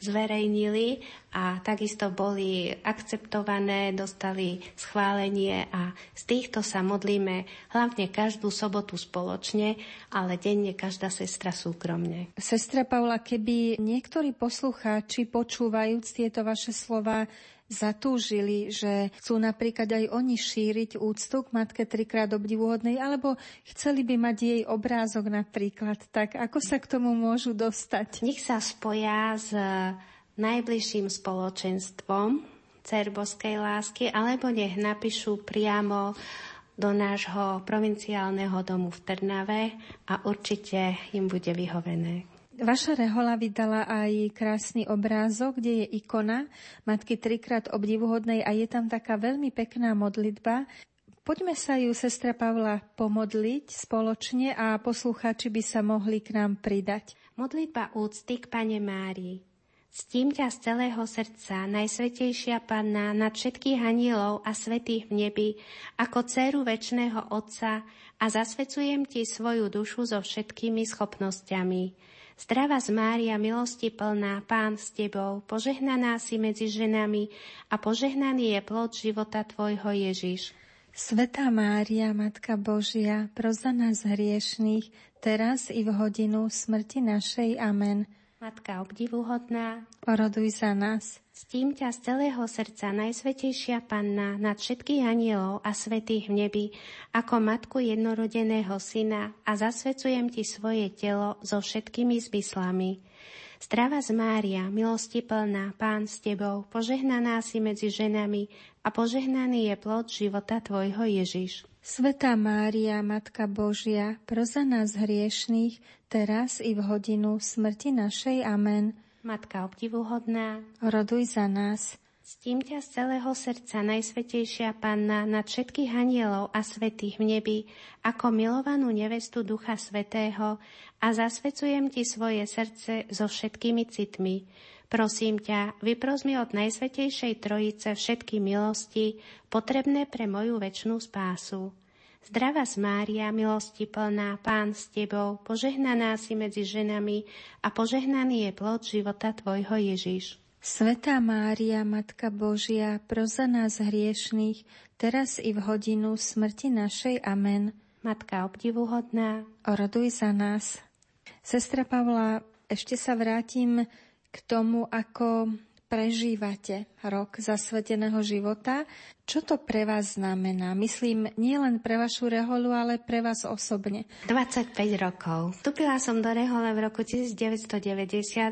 zverejnili a takisto boli akceptované, dostali schválenie a z týchto sa modlíme hlavne každú sobotu spoločne, ale denne každá sestra súkromne. Sestra Paula, keby niektorí poslucháči počúvajúc tieto vaše slova zatúžili, že chcú napríklad aj oni šíriť úctu k Matke trikrát obdivuhodnej, alebo chceli by mať jej obrázok napríklad, tak ako sa k tomu môžu dostať? Nech sa spoja s najbližším spoločenstvom Cerboskej lásky, alebo nech napíšu priamo do nášho provinciálneho domu v Trnave a určite im bude vyhovené. Vaša rehola vydala aj krásny obrázok, kde je ikona Matky trikrát obdivuhodnej a je tam taká veľmi pekná modlitba. Poďme sa ju, sestra Pavla, pomodliť spoločne a poslucháči by sa mohli k nám pridať. Modlitba úcty k Pane Márii. Ctím ťa z celého srdca, Najsvetejšia Panna, nad všetkých anielov a svetých v nebi, ako dceru väčšného Otca a zasvecujem Ti svoju dušu so všetkými schopnosťami Zdravá z Mária, milosti plná, Pán s Tebou, požehnaná si medzi ženami a požehnaný je plod života Tvojho Ježiš. Svetá Mária, Matka Božia, pros za nás hriešných, teraz i v hodinu smrti našej. Amen. Matka obdivuhodná, oroduj za nás. Ctím ťa z celého srdca, Najsvetejšia Panna, nad všetkých anielov a svetých v nebi, ako Matku jednorodeného Syna a zasvecujem Ti svoje telo so všetkými zmyslami. Zdrava z Mária, milosti plná, Pán s Tebou, požehnaná si medzi ženami a požehnaný je plod života Tvojho Ježiš. Svetá Mária, Matka Božia, proza nás hriešných, teraz i v hodinu smrti našej. Amen. Matka obdivuhodná, roduj za nás. Ctím ťa z celého srdca, Najsvetejšia Panna, nad všetkých anielov a svetých v nebi, ako milovanú nevestu Ducha Svetého a zasvecujem Ti svoje srdce so všetkými citmi. Prosím ťa, vypros mi od Najsvetejšej Trojice všetky milosti, potrebné pre moju väčšnú spásu. Zdrava z Mária, milosti plná, Pán s Tebou, požehnaná si medzi ženami a požehnaný je plod života Tvojho Ježiš. Svetá Mária, Matka Božia, proza nás hriešných, teraz i v hodinu smrti našej. Amen. Matka obdivuhodná, oroduj za nás. Sestra Pavla, ešte sa vrátim k tomu, ako prežívate rok zasveteného života. Čo to pre vás znamená? Myslím, nie len pre vašu reholu, ale pre vás osobne. 25 rokov. Vstúpila som do rehole v roku 1990,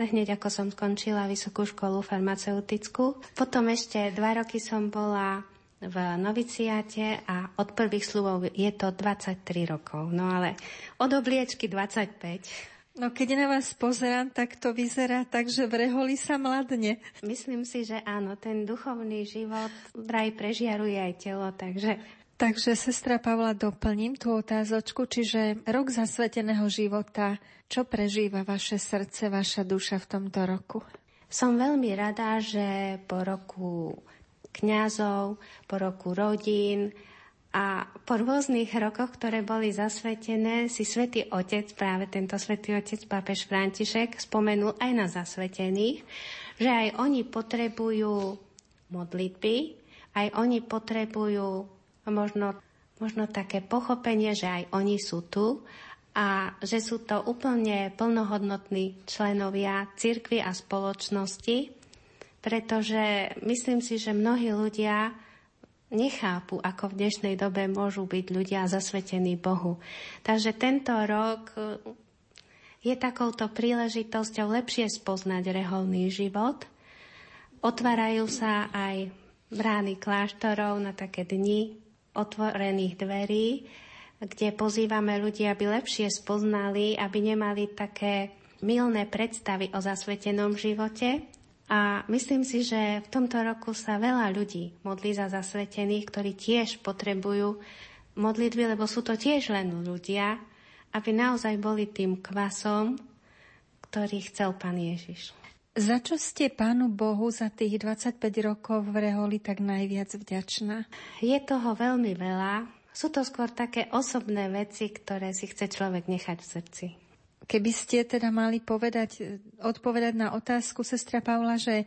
hneď ako som skončila vysokú školu farmaceutickú. Potom ešte dva roky som bola v noviciáte a od prvých sluvov je to 23 rokov. No ale od obliečky 25. No keď na vás pozerám, tak to vyzerá tak, že v reholi sa mladne. Myslím si, že áno, ten duchovný život vraj prežiaruje aj telo, takže Takže, sestra Pavla, doplním tú otázočku, čiže rok zasveteného života, čo prežíva vaše srdce, vaša duša v tomto roku? Som veľmi rada, že po roku kňazov, po roku rodín a po rôznych rokoch, ktoré boli zasvetené, si svätý Otec, práve tento svätý Otec, pápež František, spomenul aj na zasvetených, že aj oni potrebujú modlitby, aj oni potrebujú možno, možno také pochopenie, že aj oni sú tu a že sú to úplne plnohodnotní členovia cirkvy a spoločnosti, pretože myslím si, že mnohí ľudia nechápu, ako v dnešnej dobe môžu byť ľudia zasvetení Bohu. Takže tento rok je takouto príležitosťou lepšie spoznať reholný život. Otvárajú sa aj brány kláštorov na také dni otvorených dverí, kde pozývame ľudí, aby lepšie spoznali, aby nemali také milné predstavy o zasvetenom živote. A myslím si, že v tomto roku sa veľa ľudí modlí za zasvetených, ktorí tiež potrebujú modlitby, lebo sú to tiež len ľudia, aby naozaj boli tým kvasom, ktorý chcel Pán Ježiš. Za čo ste Pánu Bohu za tých 25 rokov v Reholi tak najviac vďačná? Je toho veľmi veľa. Sú to skôr také osobné veci, ktoré si chce človek nechať v srdci. Keby ste teda mali povedať, odpovedať na otázku sestra Paula, že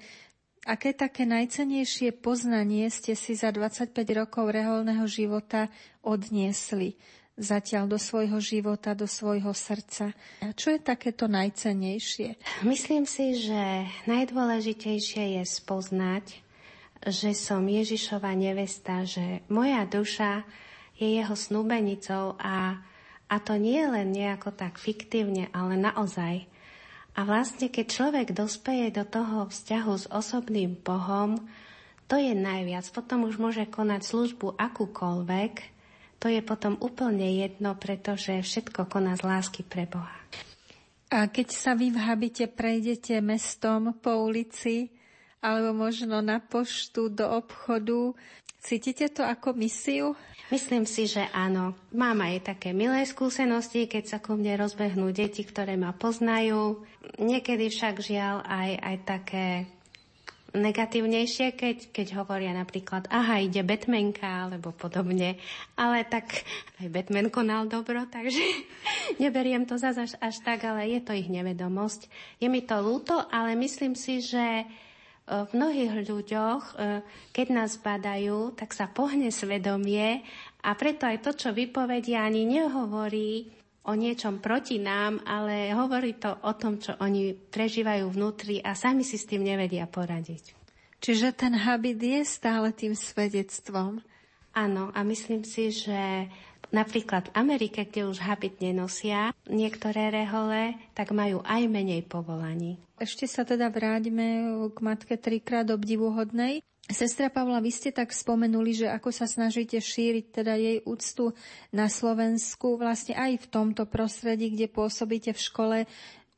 aké také najcenejšie poznanie ste si za 25 rokov reholného života odniesli? zatiaľ do svojho života, do svojho srdca. A čo je takéto najcenejšie? Myslím si, že najdôležitejšie je spoznať, že som Ježišova nevesta, že moja duša je jeho snúbenicou a, a to nie len nejako tak fiktívne, ale naozaj. A vlastne, keď človek dospeje do toho vzťahu s osobným Bohom, to je najviac. Potom už môže konať službu akúkoľvek, to je potom úplne jedno, pretože všetko koná z lásky pre Boha. A keď sa vy v habite prejdete mestom po ulici, alebo možno na poštu, do obchodu, cítite to ako misiu? Myslím si, že áno. Mám aj také milé skúsenosti, keď sa ku mne rozbehnú deti, ktoré ma poznajú. Niekedy však žiaľ aj, aj také negatívnejšie, keď, keď hovoria napríklad, aha, ide Batmanka, alebo podobne. Ale tak aj Batman konal dobro, *laughs* takže neberiem to zase až, až tak, ale je to ich nevedomosť. Je mi to ľúto, ale myslím si, že v mnohých ľuďoch, e, keď nás badajú, tak sa pohne svedomie a preto aj to, čo vypovedia, ani nehovorí o niečom proti nám, ale hovorí to o tom, čo oni prežívajú vnútri a sami si s tým nevedia poradiť. Čiže ten habit je stále tým svedectvom. Áno, a myslím si, že napríklad v Amerike, kde už habit nenosia niektoré rehole, tak majú aj menej povolaní. Ešte sa teda vráťme k matke trikrát obdivuhodnej. Sestra Pavla, vy ste tak spomenuli, že ako sa snažíte šíriť teda jej úctu na Slovensku, vlastne aj v tomto prostredí, kde pôsobíte v škole,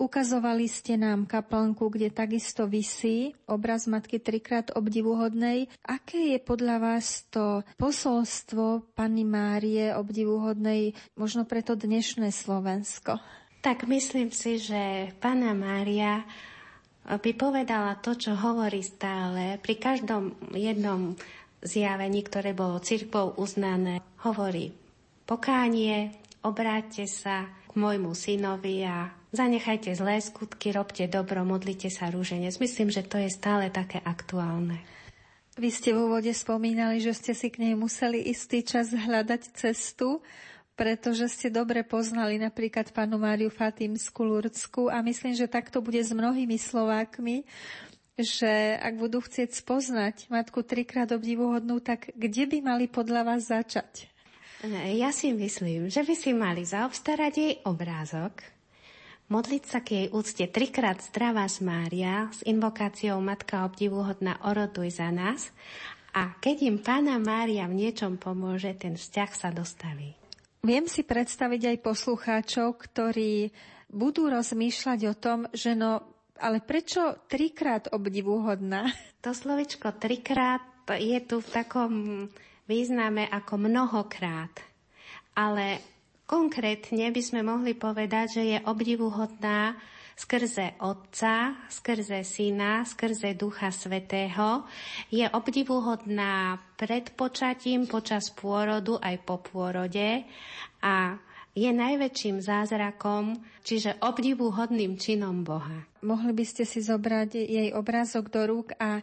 ukazovali ste nám kaplnku, kde takisto vysí obraz Matky trikrát obdivuhodnej. Aké je podľa vás to posolstvo Panny Márie obdivuhodnej možno pre to dnešné Slovensko? Tak myslím si, že Pana Mária by povedala to, čo hovorí stále. Pri každom jednom zjavení, ktoré bolo cirkvou uznané, hovorí pokánie, obráťte sa k môjmu synovi a zanechajte zlé skutky, robte dobro, modlite sa rúženec. Myslím, že to je stále také aktuálne. Vy ste v úvode spomínali, že ste si k nej museli istý čas hľadať cestu pretože ste dobre poznali napríklad panu Máriu Fatimsku Lurdsku a myslím, že takto bude s mnohými Slovákmi, že ak budú chcieť spoznať matku trikrát obdivuhodnú, tak kde by mali podľa vás začať? Ja si myslím, že by si mali zaobstarať jej obrázok, modliť sa k jej úcte trikrát zdravá z Mária s invokáciou Matka obdivuhodná oroduj za nás a keď im Pána Mária v niečom pomôže, ten vzťah sa dostaví. Viem si predstaviť aj poslucháčov, ktorí budú rozmýšľať o tom, že no, ale prečo trikrát obdivuhodná? *laughs* To slovičko trikrát je tu v takom význame ako mnohokrát. Ale konkrétne by sme mohli povedať, že je obdivuhodná skrze Otca, skrze Syna, skrze Ducha Svetého. Je obdivuhodná pred počatím, počas pôrodu aj po pôrode a je najväčším zázrakom, čiže obdivuhodným činom Boha. Mohli by ste si zobrať jej obrázok do rúk a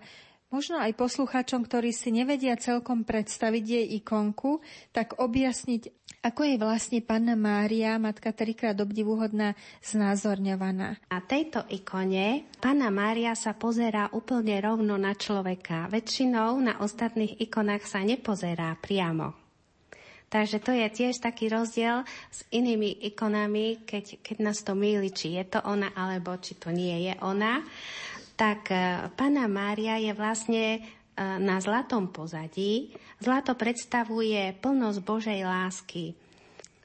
Možno aj poslucháčom, ktorí si nevedia celkom predstaviť jej ikonku, tak objasniť, ako je vlastne Panna Mária, Matka trikrát obdivuhodná, znázorňovaná. Na tejto ikone Panna Mária sa pozerá úplne rovno na človeka. Väčšinou na ostatných ikonách sa nepozerá priamo. Takže to je tiež taký rozdiel s inými ikonami, keď, keď nás to míli, či je to ona, alebo či to nie je ona tak e, Pana Mária je vlastne e, na zlatom pozadí. Zlato predstavuje plnosť Božej lásky.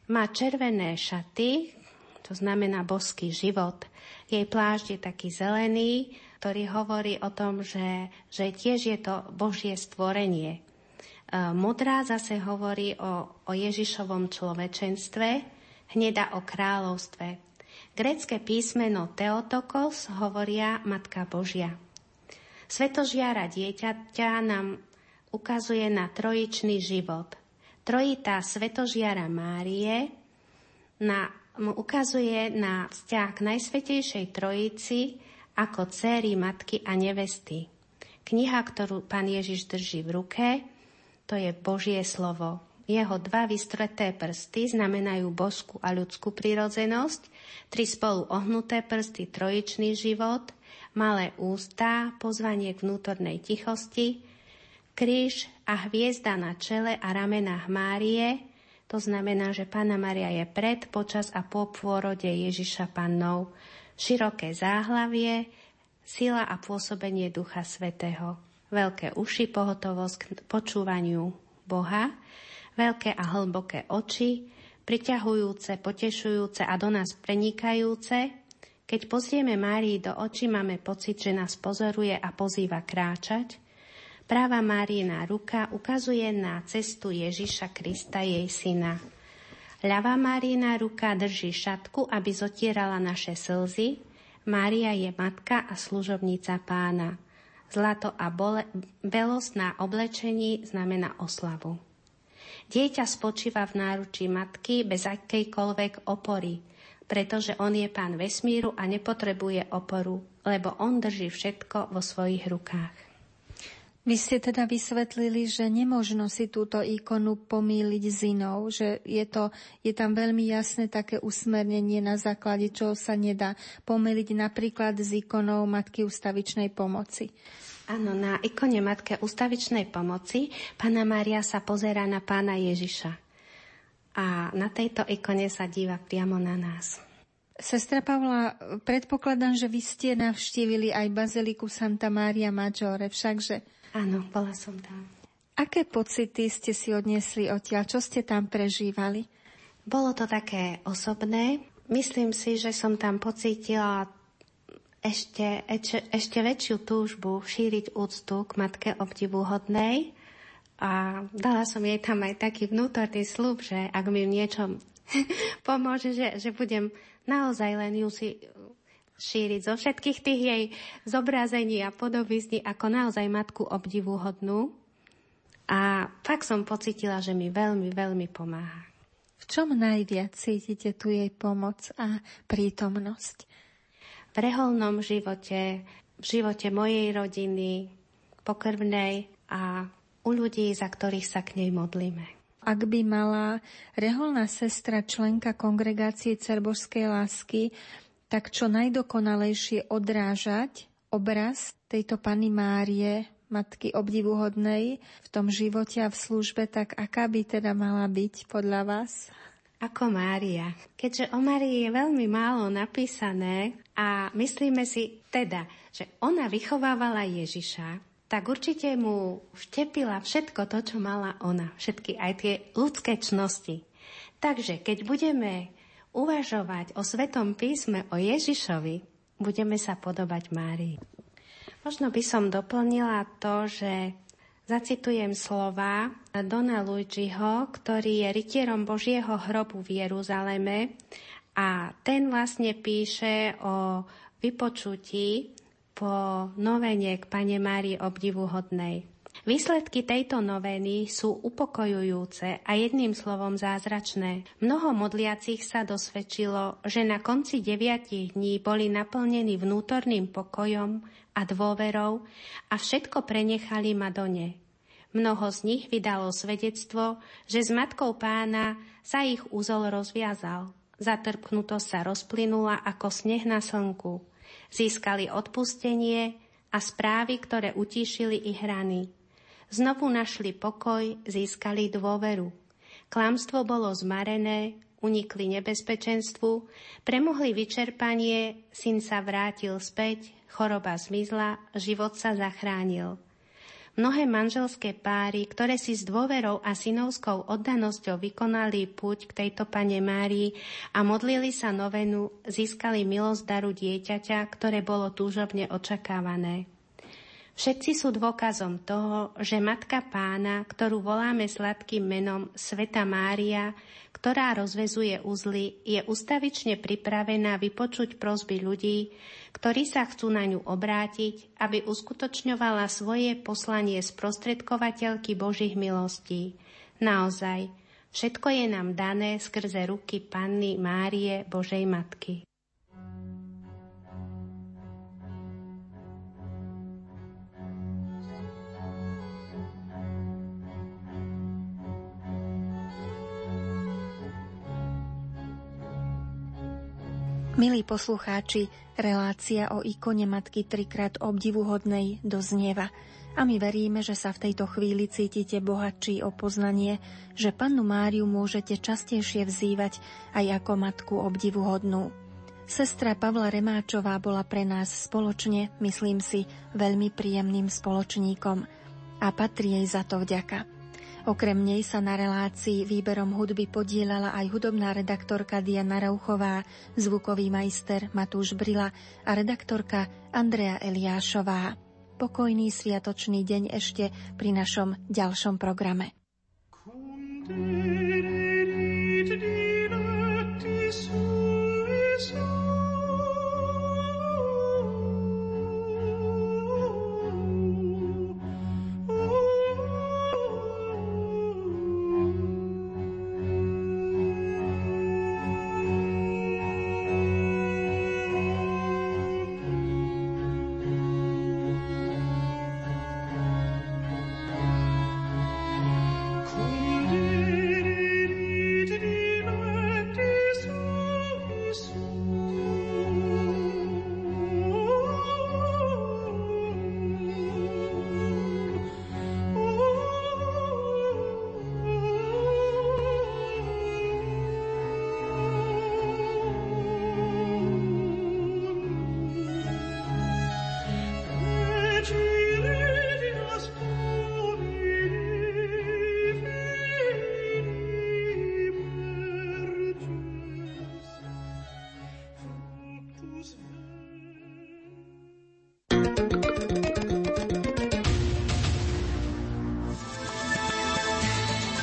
Má červené šaty, to znamená boský život. Jej plášť je taký zelený, ktorý hovorí o tom, že, že tiež je to Božie stvorenie. E, modrá zase hovorí o, o Ježišovom človečenstve, hneda o kráľovstve. Grécké písmeno Teotokos hovoria Matka Božia. Svetožiara dieťaťa nám ukazuje na trojičný život. Trojitá svetožiara Márie na, ukazuje na vzťah k Najsvetejšej Trojici ako céry, matky a nevesty. Kniha, ktorú pán Ježiš drží v ruke, to je Božie slovo. Jeho dva vystreté prsty znamenajú božskú a ľudskú prirodzenosť tri spolu ohnuté prsty, trojičný život, malé ústa, pozvanie k vnútornej tichosti, kríž a hviezda na čele a ramenách Márie, to znamená, že Pána Maria je pred, počas a po pôrode Ježiša Pannou, široké záhlavie, sila a pôsobenie Ducha Svetého, veľké uši, pohotovosť k počúvaniu Boha, veľké a hlboké oči, priťahujúce, potešujúce a do nás prenikajúce, keď pozrieme Márii do očí, máme pocit, že nás pozoruje a pozýva kráčať. Práva Márina ruka ukazuje na cestu Ježiša Krista, jej syna. Ľavá Márina ruka drží šatku, aby zotierala naše slzy. Mária je matka a služobnica pána. Zlato a bole, belosť na oblečení znamená oslavu. Dieťa spočíva v náručí matky bez akejkoľvek opory, pretože on je pán vesmíru a nepotrebuje oporu, lebo on drží všetko vo svojich rukách. Vy ste teda vysvetlili, že nemožno si túto ikonu pomýliť s inou, že je, to, je tam veľmi jasné také usmernenie, na základe čoho sa nedá pomýliť napríklad s ikonou Matky ustavičnej pomoci. Áno, na ikone Matke ustavičnej pomoci Pána Mária sa pozera na Pána Ježiša. A na tejto ikone sa díva priamo na nás. Sestra Pavla, predpokladám, že vy ste navštívili aj Baziliku Santa Maria Maggiore, všakže? Áno, bola som tam. Aké pocity ste si odniesli odtiaľ? Čo ste tam prežívali? Bolo to také osobné. Myslím si, že som tam pocítila ešte, ešte, ešte väčšiu túžbu šíriť úctu k matke obdivuhodnej a dala som jej tam aj taký vnútorný slub, že ak mi v niečom *laughs* pomôže, že, že budem naozaj len ju si šíriť zo všetkých tých jej zobrazení a podobizní ako naozaj matku obdivuhodnú. A tak som pocitila, že mi veľmi, veľmi pomáha. V čom najviac cítite tu jej pomoc a prítomnosť? Reholnom živote, v živote mojej rodiny, pokrvnej a u ľudí, za ktorých sa k nej modlíme. Ak by mala reholná sestra členka kongregácie Cerbožskej lásky tak čo najdokonalejšie odrážať obraz tejto Pany Márie, matky obdivuhodnej v tom živote a v službe, tak aká by teda mala byť podľa vás? Ako Mária. Keďže o Márii je veľmi málo napísané, a myslíme si teda, že ona vychovávala Ježiša, tak určite mu vtepila všetko to, čo mala ona, všetky aj tie ľudské čnosti. Takže keď budeme uvažovať o Svetom písme o Ježišovi, budeme sa podobať Márii. Možno by som doplnila to, že Zacitujem slova Dona Luigiho, ktorý je rytierom Božieho hrobu v Jeruzaleme a ten vlastne píše o vypočutí po novene k Pane Márii obdivuhodnej. Výsledky tejto novény sú upokojujúce a jedným slovom zázračné. Mnoho modliacich sa dosvedčilo, že na konci deviatich dní boli naplnení vnútorným pokojom a dôverou a všetko prenechali Madone. Mnoho z nich vydalo svedectvo, že s Matkou pána sa ich úzol rozviazal. Zatrpknuto sa rozplynula ako sneh na slnku. Získali odpustenie a správy, ktoré utíšili ich rany. Znovu našli pokoj, získali dôveru. Klamstvo bolo zmarené, unikli nebezpečenstvu, premohli vyčerpanie, syn sa vrátil späť, choroba zmizla, život sa zachránil. Mnohé manželské páry, ktoré si s dôverou a synovskou oddanosťou vykonali púť k tejto pane Márii a modlili sa novenu, získali milosť daru dieťaťa, ktoré bolo túžobne očakávané. Všetci sú dôkazom toho, že Matka Pána, ktorú voláme sladkým menom Sveta Mária, ktorá rozvezuje uzly, je ustavične pripravená vypočuť prosby ľudí, ktorí sa chcú na ňu obrátiť, aby uskutočňovala svoje poslanie sprostredkovateľky Božích milostí. Naozaj, všetko je nám dané skrze ruky Panny Márie, Božej Matky. Milí poslucháči, relácia o ikone Matky trikrát obdivuhodnej doznieva. A my veríme, že sa v tejto chvíli cítite bohatší o poznanie, že pannu Máriu môžete častejšie vzývať aj ako matku obdivuhodnú. Sestra Pavla Remáčová bola pre nás spoločne, myslím si, veľmi príjemným spoločníkom a patrí jej za to vďaka. Okrem nej sa na relácii výberom hudby podielala aj hudobná redaktorka Diana Rauchová, zvukový majster Matúš Brila a redaktorka Andrea Eliášová. Pokojný sviatočný deň ešte pri našom ďalšom programe.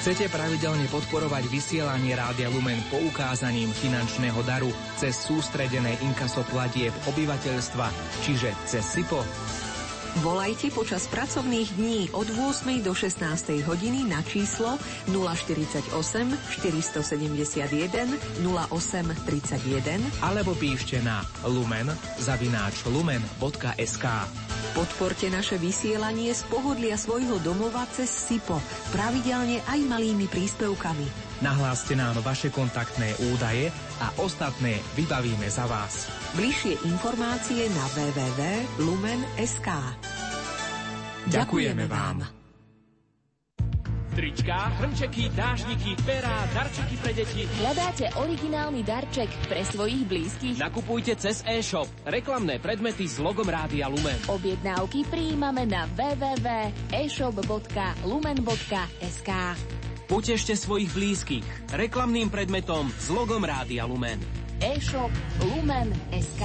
Chcete pravidelne podporovať vysielanie Rádia Lumen poukázaním finančného daru cez sústredené inkaso platieb obyvateľstva, čiže cez SIPO? Volajte počas pracovných dní od 8. do 16. hodiny na číslo 048 471 0831 alebo píšte na lumen zavináč lumen.sk. Podporte naše vysielanie z pohodlia svojho domova cez SIPO, pravidelne aj malými príspevkami. Nahláste nám vaše kontaktné údaje a ostatné vybavíme za vás. Bližšie informácie na www.lumen.sk Ďakujeme vám trička, hrnčeky, dážniky, perá, darčeky pre deti. Hľadáte originálny darček pre svojich blízkych? Nakupujte cez e-shop. Reklamné predmety s logom Rádia Lumen. Objednávky prijímame na www.eshop.lumen.sk Potešte svojich blízkych reklamným predmetom s logom Rádia Lumen. E-shop Lumen.sk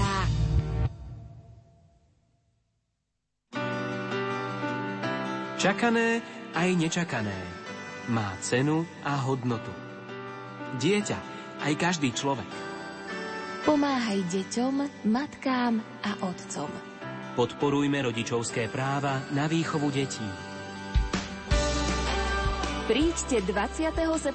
Čakané aj nečakané. Má cenu a hodnotu. Dieťa, aj každý človek. Pomáhaj deťom, matkám a otcom. Podporujme rodičovské práva na výchovu detí. Príďte 20. septembra